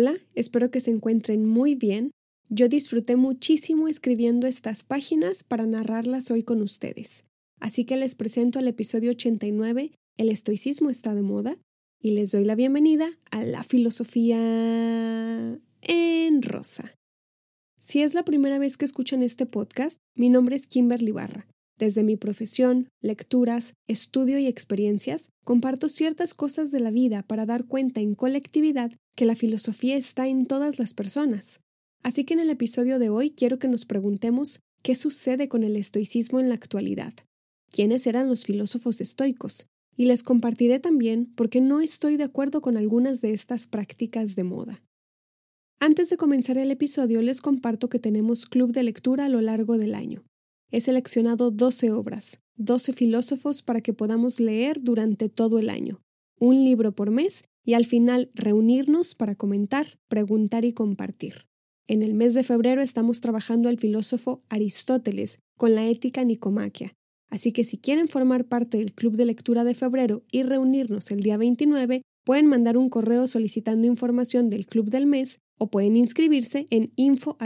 Hola, espero que se encuentren muy bien. Yo disfruté muchísimo escribiendo estas páginas para narrarlas hoy con ustedes. Así que les presento el episodio 89, El estoicismo está de moda, y les doy la bienvenida a la filosofía en rosa. Si es la primera vez que escuchan este podcast, mi nombre es Kimberly Barra. Desde mi profesión, lecturas, estudio y experiencias, comparto ciertas cosas de la vida para dar cuenta en colectividad que la filosofía está en todas las personas. Así que en el episodio de hoy quiero que nos preguntemos qué sucede con el estoicismo en la actualidad. ¿Quiénes eran los filósofos estoicos? Y les compartiré también por qué no estoy de acuerdo con algunas de estas prácticas de moda. Antes de comenzar el episodio les comparto que tenemos club de lectura a lo largo del año. He seleccionado 12 obras, 12 filósofos para que podamos leer durante todo el año, un libro por mes y al final reunirnos para comentar, preguntar y compartir. En el mes de febrero estamos trabajando al filósofo Aristóteles con la ética nicomaquia, así que si quieren formar parte del club de lectura de febrero y reunirnos el día 29, pueden mandar un correo solicitando información del club del mes o pueden inscribirse en info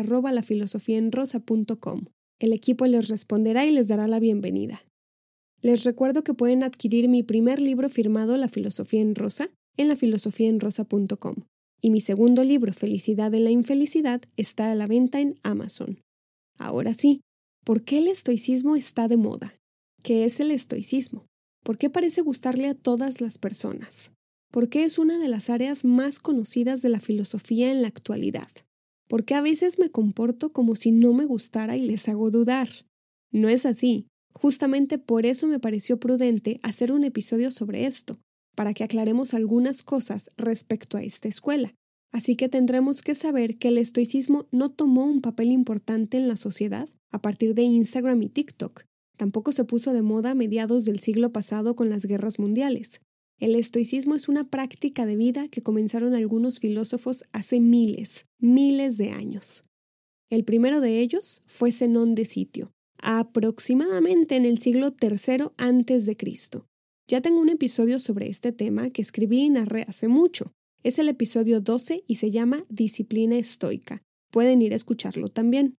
el equipo les responderá y les dará la bienvenida. Les recuerdo que pueden adquirir mi primer libro firmado La filosofía en rosa en lafilosofiaenrosa.com y mi segundo libro Felicidad en la infelicidad está a la venta en Amazon. Ahora sí, ¿por qué el estoicismo está de moda? ¿Qué es el estoicismo? ¿Por qué parece gustarle a todas las personas? ¿Por qué es una de las áreas más conocidas de la filosofía en la actualidad? porque a veces me comporto como si no me gustara y les hago dudar. No es así. Justamente por eso me pareció prudente hacer un episodio sobre esto, para que aclaremos algunas cosas respecto a esta escuela. Así que tendremos que saber que el estoicismo no tomó un papel importante en la sociedad a partir de Instagram y TikTok. Tampoco se puso de moda a mediados del siglo pasado con las guerras mundiales. El estoicismo es una práctica de vida que comenzaron algunos filósofos hace miles, miles de años. El primero de ellos fue Zenón de Sitio, aproximadamente en el siglo III Cristo. Ya tengo un episodio sobre este tema que escribí y narré hace mucho. Es el episodio 12 y se llama Disciplina estoica. Pueden ir a escucharlo también.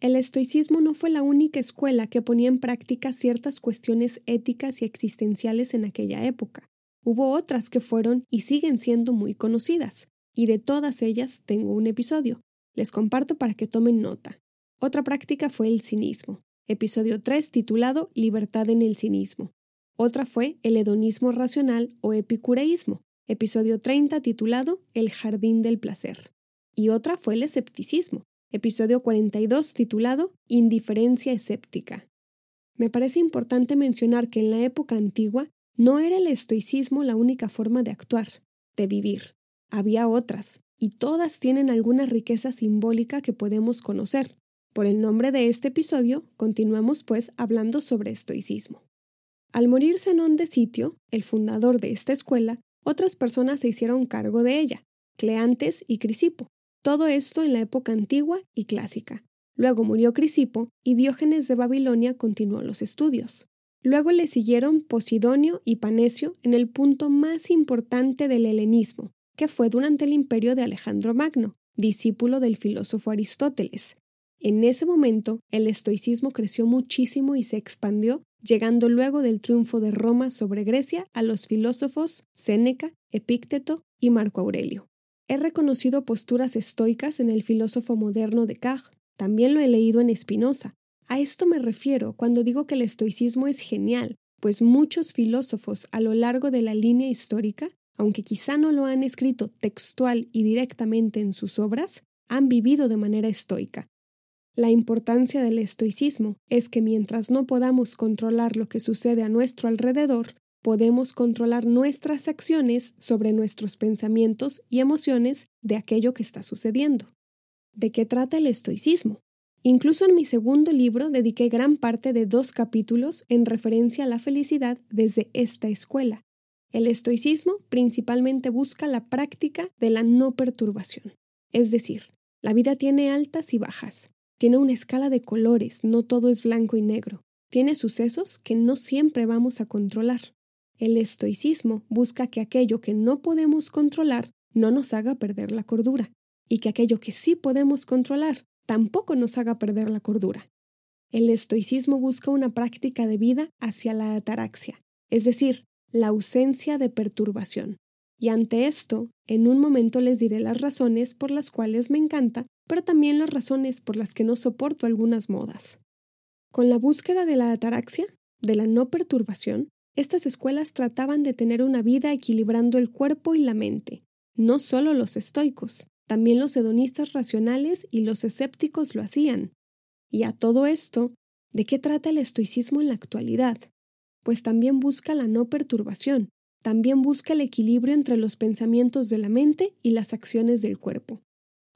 El estoicismo no fue la única escuela que ponía en práctica ciertas cuestiones éticas y existenciales en aquella época. Hubo otras que fueron y siguen siendo muy conocidas, y de todas ellas tengo un episodio. Les comparto para que tomen nota. Otra práctica fue el cinismo, episodio 3 titulado Libertad en el cinismo. Otra fue el hedonismo racional o epicureísmo, episodio 30 titulado El jardín del placer. Y otra fue el escepticismo, episodio 42 titulado Indiferencia escéptica. Me parece importante mencionar que en la época antigua no era el estoicismo la única forma de actuar, de vivir. Había otras, y todas tienen alguna riqueza simbólica que podemos conocer. Por el nombre de este episodio, continuamos pues hablando sobre estoicismo. Al morir Zenón de Sitio, el fundador de esta escuela, otras personas se hicieron cargo de ella, Cleantes y Crisipo. Todo esto en la época antigua y clásica. Luego murió Crisipo y Diógenes de Babilonia continuó los estudios. Luego le siguieron Posidonio y Panecio en el punto más importante del helenismo, que fue durante el imperio de Alejandro Magno, discípulo del filósofo Aristóteles. En ese momento, el estoicismo creció muchísimo y se expandió, llegando luego del triunfo de Roma sobre Grecia a los filósofos Séneca, Epícteto y Marco Aurelio. He reconocido posturas estoicas en el filósofo moderno Descartes, también lo he leído en Spinoza, a esto me refiero cuando digo que el estoicismo es genial, pues muchos filósofos a lo largo de la línea histórica, aunque quizá no lo han escrito textual y directamente en sus obras, han vivido de manera estoica. La importancia del estoicismo es que mientras no podamos controlar lo que sucede a nuestro alrededor, podemos controlar nuestras acciones sobre nuestros pensamientos y emociones de aquello que está sucediendo. ¿De qué trata el estoicismo? Incluso en mi segundo libro dediqué gran parte de dos capítulos en referencia a la felicidad desde esta escuela. El estoicismo principalmente busca la práctica de la no perturbación. Es decir, la vida tiene altas y bajas, tiene una escala de colores, no todo es blanco y negro, tiene sucesos que no siempre vamos a controlar. El estoicismo busca que aquello que no podemos controlar no nos haga perder la cordura, y que aquello que sí podemos controlar tampoco nos haga perder la cordura. El estoicismo busca una práctica de vida hacia la ataraxia, es decir, la ausencia de perturbación. Y ante esto, en un momento les diré las razones por las cuales me encanta, pero también las razones por las que no soporto algunas modas. Con la búsqueda de la ataraxia, de la no perturbación, estas escuelas trataban de tener una vida equilibrando el cuerpo y la mente. No solo los estoicos, también los hedonistas racionales y los escépticos lo hacían. Y a todo esto, ¿de qué trata el estoicismo en la actualidad? Pues también busca la no perturbación, también busca el equilibrio entre los pensamientos de la mente y las acciones del cuerpo.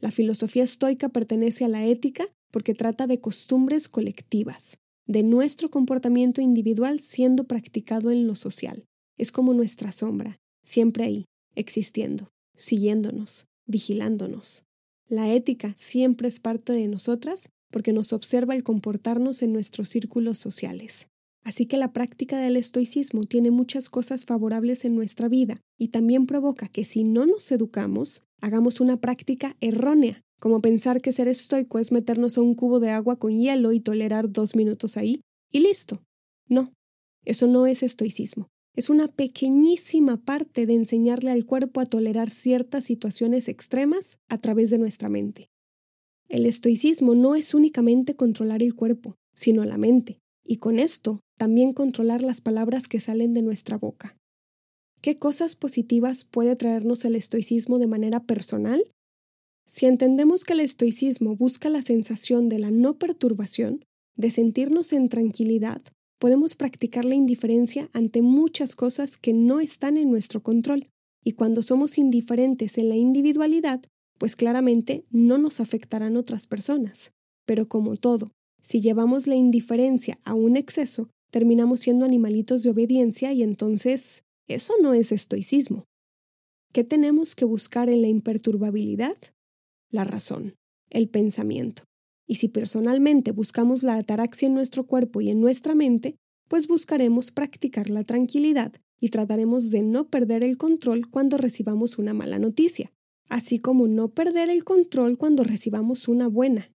La filosofía estoica pertenece a la ética porque trata de costumbres colectivas, de nuestro comportamiento individual siendo practicado en lo social. Es como nuestra sombra, siempre ahí, existiendo, siguiéndonos, vigilándonos. La ética siempre es parte de nosotras porque nos observa el comportarnos en nuestros círculos sociales. Así que la práctica del estoicismo tiene muchas cosas favorables en nuestra vida y también provoca que si no nos educamos, hagamos una práctica errónea, como pensar que ser estoico es meternos a un cubo de agua con hielo y tolerar dos minutos ahí y listo. No, eso no es estoicismo. Es una pequeñísima parte de enseñarle al cuerpo a tolerar ciertas situaciones extremas a través de nuestra mente. El estoicismo no es únicamente controlar el cuerpo, sino la mente, y con esto también controlar las palabras que salen de nuestra boca. ¿Qué cosas positivas puede traernos el estoicismo de manera personal? Si entendemos que el estoicismo busca la sensación de la no perturbación, de sentirnos en tranquilidad, podemos practicar la indiferencia ante muchas cosas que no están en nuestro control, y cuando somos indiferentes en la individualidad, pues claramente no nos afectarán otras personas. Pero como todo, si llevamos la indiferencia a un exceso, terminamos siendo animalitos de obediencia y entonces eso no es estoicismo. ¿Qué tenemos que buscar en la imperturbabilidad? La razón, el pensamiento. Y si personalmente buscamos la ataraxia en nuestro cuerpo y en nuestra mente, pues buscaremos practicar la tranquilidad y trataremos de no perder el control cuando recibamos una mala noticia, así como no perder el control cuando recibamos una buena.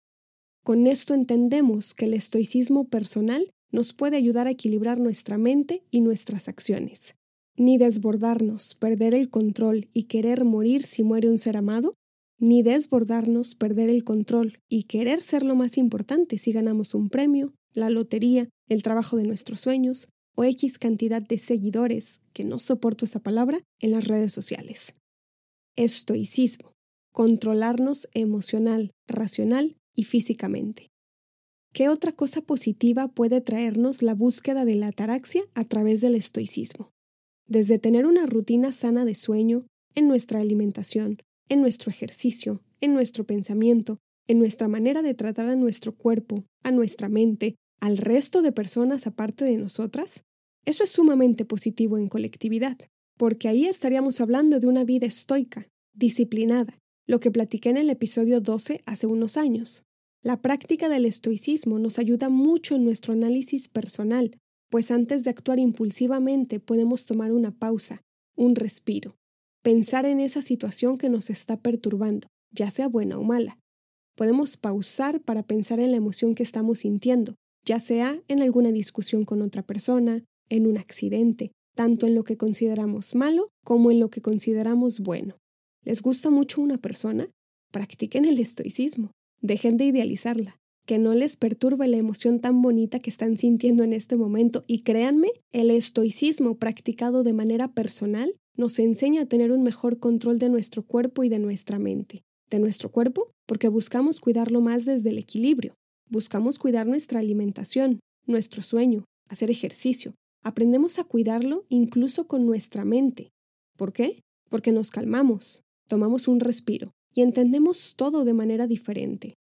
Con esto entendemos que el estoicismo personal nos puede ayudar a equilibrar nuestra mente y nuestras acciones. Ni desbordarnos, perder el control y querer morir si muere un ser amado, ni desbordarnos, perder el control y querer ser lo más importante si ganamos un premio, la lotería, el trabajo de nuestros sueños o X cantidad de seguidores, que no soporto esa palabra, en las redes sociales. Estoicismo. Controlarnos emocional, racional y físicamente. ¿Qué otra cosa positiva puede traernos la búsqueda de la ataraxia a través del estoicismo? Desde tener una rutina sana de sueño, en nuestra alimentación, en nuestro ejercicio, en nuestro pensamiento, en nuestra manera de tratar a nuestro cuerpo, a nuestra mente, al resto de personas aparte de nosotras, eso es sumamente positivo en colectividad, porque ahí estaríamos hablando de una vida estoica, disciplinada, lo que platiqué en el episodio 12 hace unos años. La práctica del estoicismo nos ayuda mucho en nuestro análisis personal, pues antes de actuar impulsivamente podemos tomar una pausa, un respiro, pensar en esa situación que nos está perturbando, ya sea buena o mala. Podemos pausar para pensar en la emoción que estamos sintiendo, ya sea en alguna discusión con otra persona, en un accidente, tanto en lo que consideramos malo como en lo que consideramos bueno. ¿Les gusta mucho una persona? Practiquen el estoicismo. Dejen de idealizarla, que no les perturbe la emoción tan bonita que están sintiendo en este momento y créanme, el estoicismo practicado de manera personal nos enseña a tener un mejor control de nuestro cuerpo y de nuestra mente. De nuestro cuerpo, porque buscamos cuidarlo más desde el equilibrio. Buscamos cuidar nuestra alimentación, nuestro sueño, hacer ejercicio. Aprendemos a cuidarlo incluso con nuestra mente. ¿Por qué? Porque nos calmamos, tomamos un respiro, y entendemos todo de manera diferente.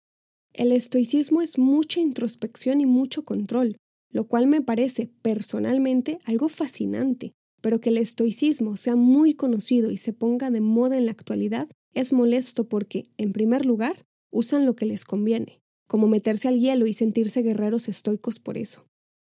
El estoicismo es mucha introspección y mucho control, lo cual me parece personalmente algo fascinante, pero que el estoicismo sea muy conocido y se ponga de moda en la actualidad es molesto porque, en primer lugar, usan lo que les conviene, como meterse al hielo y sentirse guerreros estoicos por eso.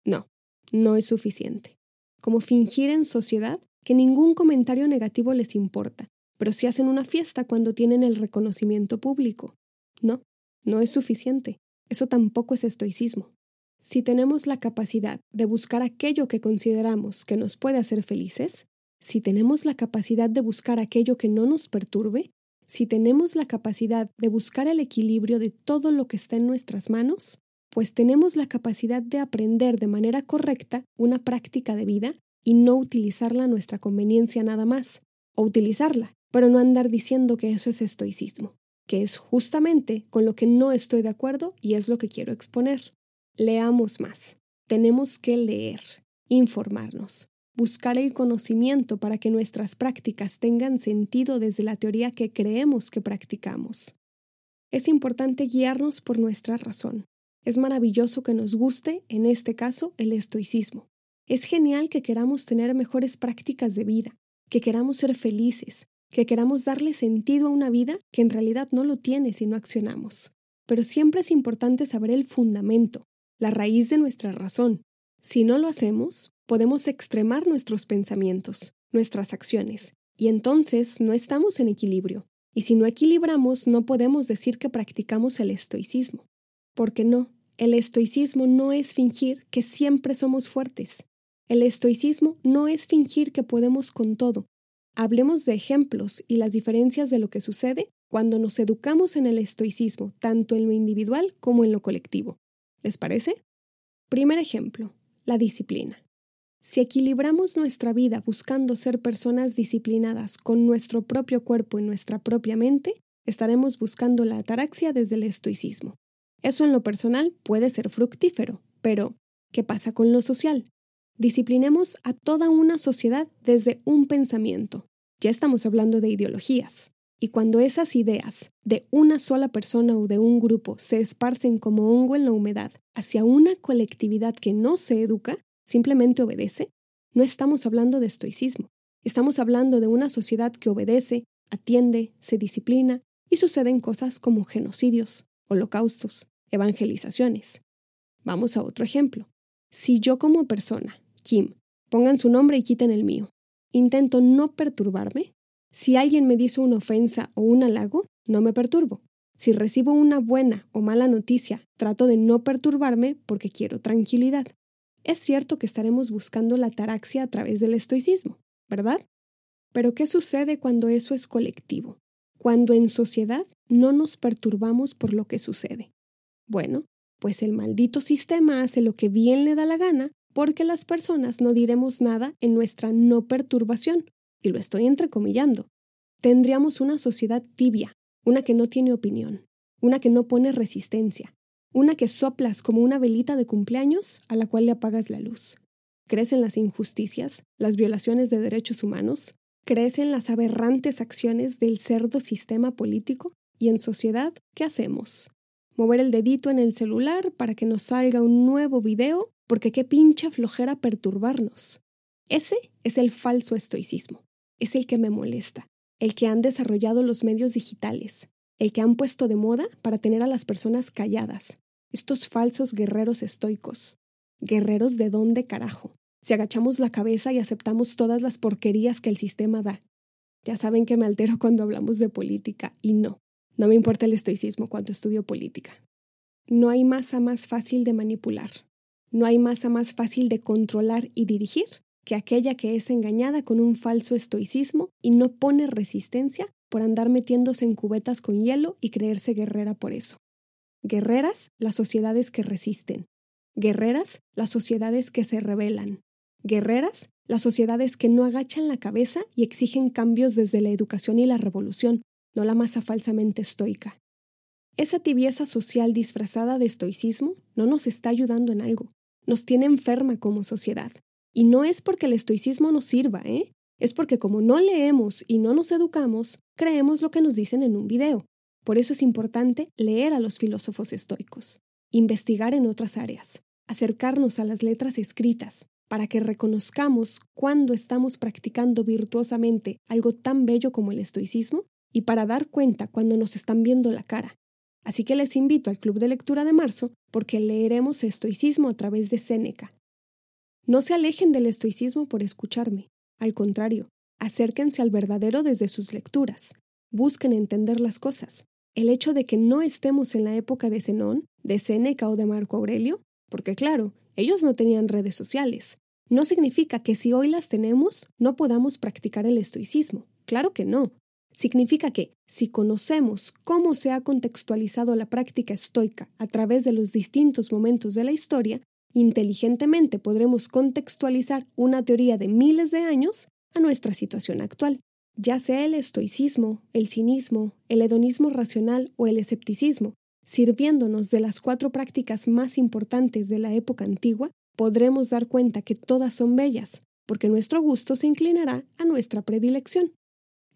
No, no es suficiente. Como fingir en sociedad que ningún comentario negativo les importa, pero sí hacen una fiesta cuando tienen el reconocimiento público. No, no es suficiente. Eso tampoco es estoicismo. Si tenemos la capacidad de buscar aquello que consideramos que nos puede hacer felices, si tenemos la capacidad de buscar aquello que no nos perturbe, si tenemos la capacidad de buscar el equilibrio de todo lo que está en nuestras manos, pues tenemos la capacidad de aprender de manera correcta una práctica de vida y no utilizarla a nuestra conveniencia nada más, o utilizarla, pero no andar diciendo que eso es estoicismo, que es justamente con lo que no estoy de acuerdo y es lo que quiero exponer. Leamos más. Tenemos que leer, informarnos, buscar el conocimiento para que nuestras prácticas tengan sentido desde la teoría que creemos que practicamos. Es importante guiarnos por nuestra razón. Es maravilloso que nos guste, en este caso, el estoicismo. Es genial que queramos tener mejores prácticas de vida, que queramos ser felices, que queramos darle sentido a una vida que en realidad no lo tiene si no accionamos. Pero siempre es importante saber el fundamento, la raíz de nuestra razón. Si no lo hacemos, podemos extremar nuestros pensamientos, nuestras acciones, y entonces no estamos en equilibrio. Y si no equilibramos, no podemos decir que practicamos el estoicismo. Porque no, el estoicismo no es fingir que siempre somos fuertes. El estoicismo no es fingir que podemos con todo, Hablemos de ejemplos y las diferencias de lo que sucede cuando nos educamos en el estoicismo, tanto en lo individual como en lo colectivo. ¿Les parece? Primer ejemplo, la disciplina. Si equilibramos nuestra vida buscando ser personas disciplinadas con nuestro propio cuerpo y nuestra propia mente, estaremos buscando la ataraxia desde el estoicismo. Eso en lo personal puede ser fructífero, pero ¿qué pasa con lo social? Disciplinemos a toda una sociedad desde un pensamiento. Ya estamos hablando de ideologías. Y cuando esas ideas de una sola persona o de un grupo se esparcen como hongo en la humedad hacia una colectividad que no se educa, simplemente obedece, no estamos hablando de estoicismo. Estamos hablando de una sociedad que obedece, atiende, se disciplina y suceden cosas como genocidios, holocaustos, evangelizaciones. Vamos a otro ejemplo. Si yo como persona Kim. Pongan su nombre y quiten el mío. Intento no perturbarme. Si alguien me dice una ofensa o un halago, no me perturbo. Si recibo una buena o mala noticia, trato de no perturbarme porque quiero tranquilidad. Es cierto que estaremos buscando la taraxia a través del estoicismo, ¿verdad? Pero ¿qué sucede cuando eso es colectivo? Cuando en sociedad no nos perturbamos por lo que sucede. Bueno, pues el maldito sistema hace lo que bien le da la gana porque las personas no diremos nada en nuestra no perturbación, y lo estoy entrecomillando. Tendríamos una sociedad tibia, una que no tiene opinión, una que no pone resistencia, una que soplas como una velita de cumpleaños a la cual le apagas la luz. ¿Crees en las injusticias, las violaciones de derechos humanos? ¿Crees en las aberrantes acciones del cerdo sistema político? ¿Y en sociedad qué hacemos? ¿Mover el dedito en el celular para que nos salga un nuevo video porque qué pincha flojera perturbarnos. Ese es el falso estoicismo, es el que me molesta, el que han desarrollado los medios digitales, el que han puesto de moda para tener a las personas calladas, estos falsos guerreros estoicos. Guerreros de dónde carajo, si agachamos la cabeza y aceptamos todas las porquerías que el sistema da. Ya saben que me altero cuando hablamos de política, y no, no me importa el estoicismo cuando estudio política. No hay masa más fácil de manipular, no hay masa más fácil de controlar y dirigir que aquella que es engañada con un falso estoicismo y no pone resistencia por andar metiéndose en cubetas con hielo y creerse guerrera por eso. Guerreras, las sociedades que resisten. Guerreras, las sociedades que se rebelan. Guerreras, las sociedades que no agachan la cabeza y exigen cambios desde la educación y la revolución, no la masa falsamente estoica. Esa tibieza social disfrazada de estoicismo no nos está ayudando en algo nos tiene enferma como sociedad. Y no es porque el estoicismo nos sirva, ¿eh? Es porque como no leemos y no nos educamos, creemos lo que nos dicen en un video. Por eso es importante leer a los filósofos estoicos, investigar en otras áreas, acercarnos a las letras escritas, para que reconozcamos cuándo estamos practicando virtuosamente algo tan bello como el estoicismo y para dar cuenta cuando nos están viendo la cara, Así que les invito al club de lectura de marzo porque leeremos estoicismo a través de Séneca. No se alejen del estoicismo por escucharme. Al contrario, Acérquense al verdadero desde sus lecturas. Busquen entender las cosas. El hecho de que no estemos en la época de Zenón, de Séneca o de Marco Aurelio, porque claro, ellos no tenían redes sociales, no significa que si hoy las tenemos no podamos practicar el estoicismo. Claro que no. Significa que si conocemos cómo se ha contextualizado la práctica estoica a través de los distintos momentos de la historia, inteligentemente podremos contextualizar una teoría de miles de años a nuestra situación actual. Ya sea el estoicismo, el cinismo, el hedonismo racional o el escepticismo, sirviéndonos de las cuatro prácticas más importantes de la época antigua, podremos dar cuenta que todas son bellas, porque nuestro gusto se inclinará a nuestra predilección.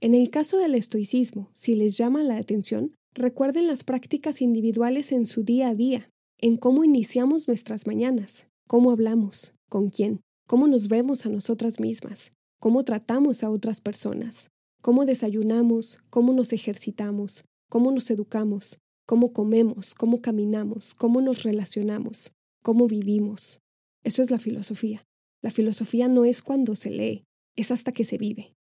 En el caso del estoicismo, si les llama la atención, recuerden las prácticas individuales en su día a día, en cómo iniciamos nuestras mañanas, cómo hablamos, con quién, cómo nos vemos a nosotras mismas, cómo tratamos a otras personas, cómo desayunamos, cómo nos ejercitamos, cómo nos educamos, cómo comemos, cómo caminamos, cómo nos relacionamos, cómo vivimos. Eso es la filosofía. La filosofía no es cuando se lee, es hasta que se vive.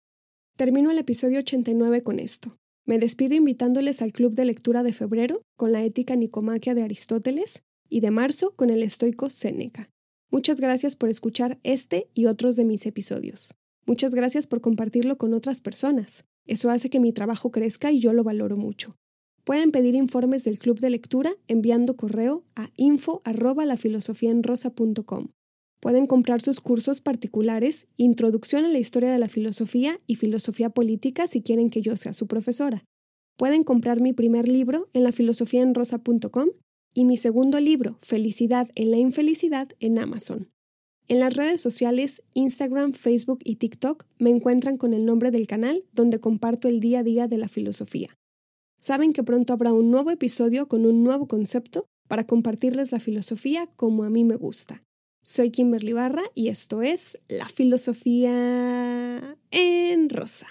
Termino el episodio 89 con esto. Me despido invitándoles al club de lectura de febrero con la ética nicomaquia de Aristóteles y de marzo con el estoico Séneca. Muchas gracias por escuchar este y otros de mis episodios. Muchas gracias por compartirlo con otras personas. Eso hace que mi trabajo crezca y yo lo valoro mucho. Pueden pedir informes del club de lectura enviando correo a info Pueden comprar sus cursos particulares, Introducción a la Historia de la Filosofía y Filosofía Política si quieren que yo sea su profesora. Pueden comprar mi primer libro en lafilosofiaenrosa.com y mi segundo libro, Felicidad en la Infelicidad, en Amazon. En las redes sociales, Instagram, Facebook y TikTok me encuentran con el nombre del canal donde comparto el día a día de la filosofía. Saben que pronto habrá un nuevo episodio con un nuevo concepto para compartirles la filosofía como a mí me gusta. Soy Kimberly Barra y esto es La Filosofía en Rosa.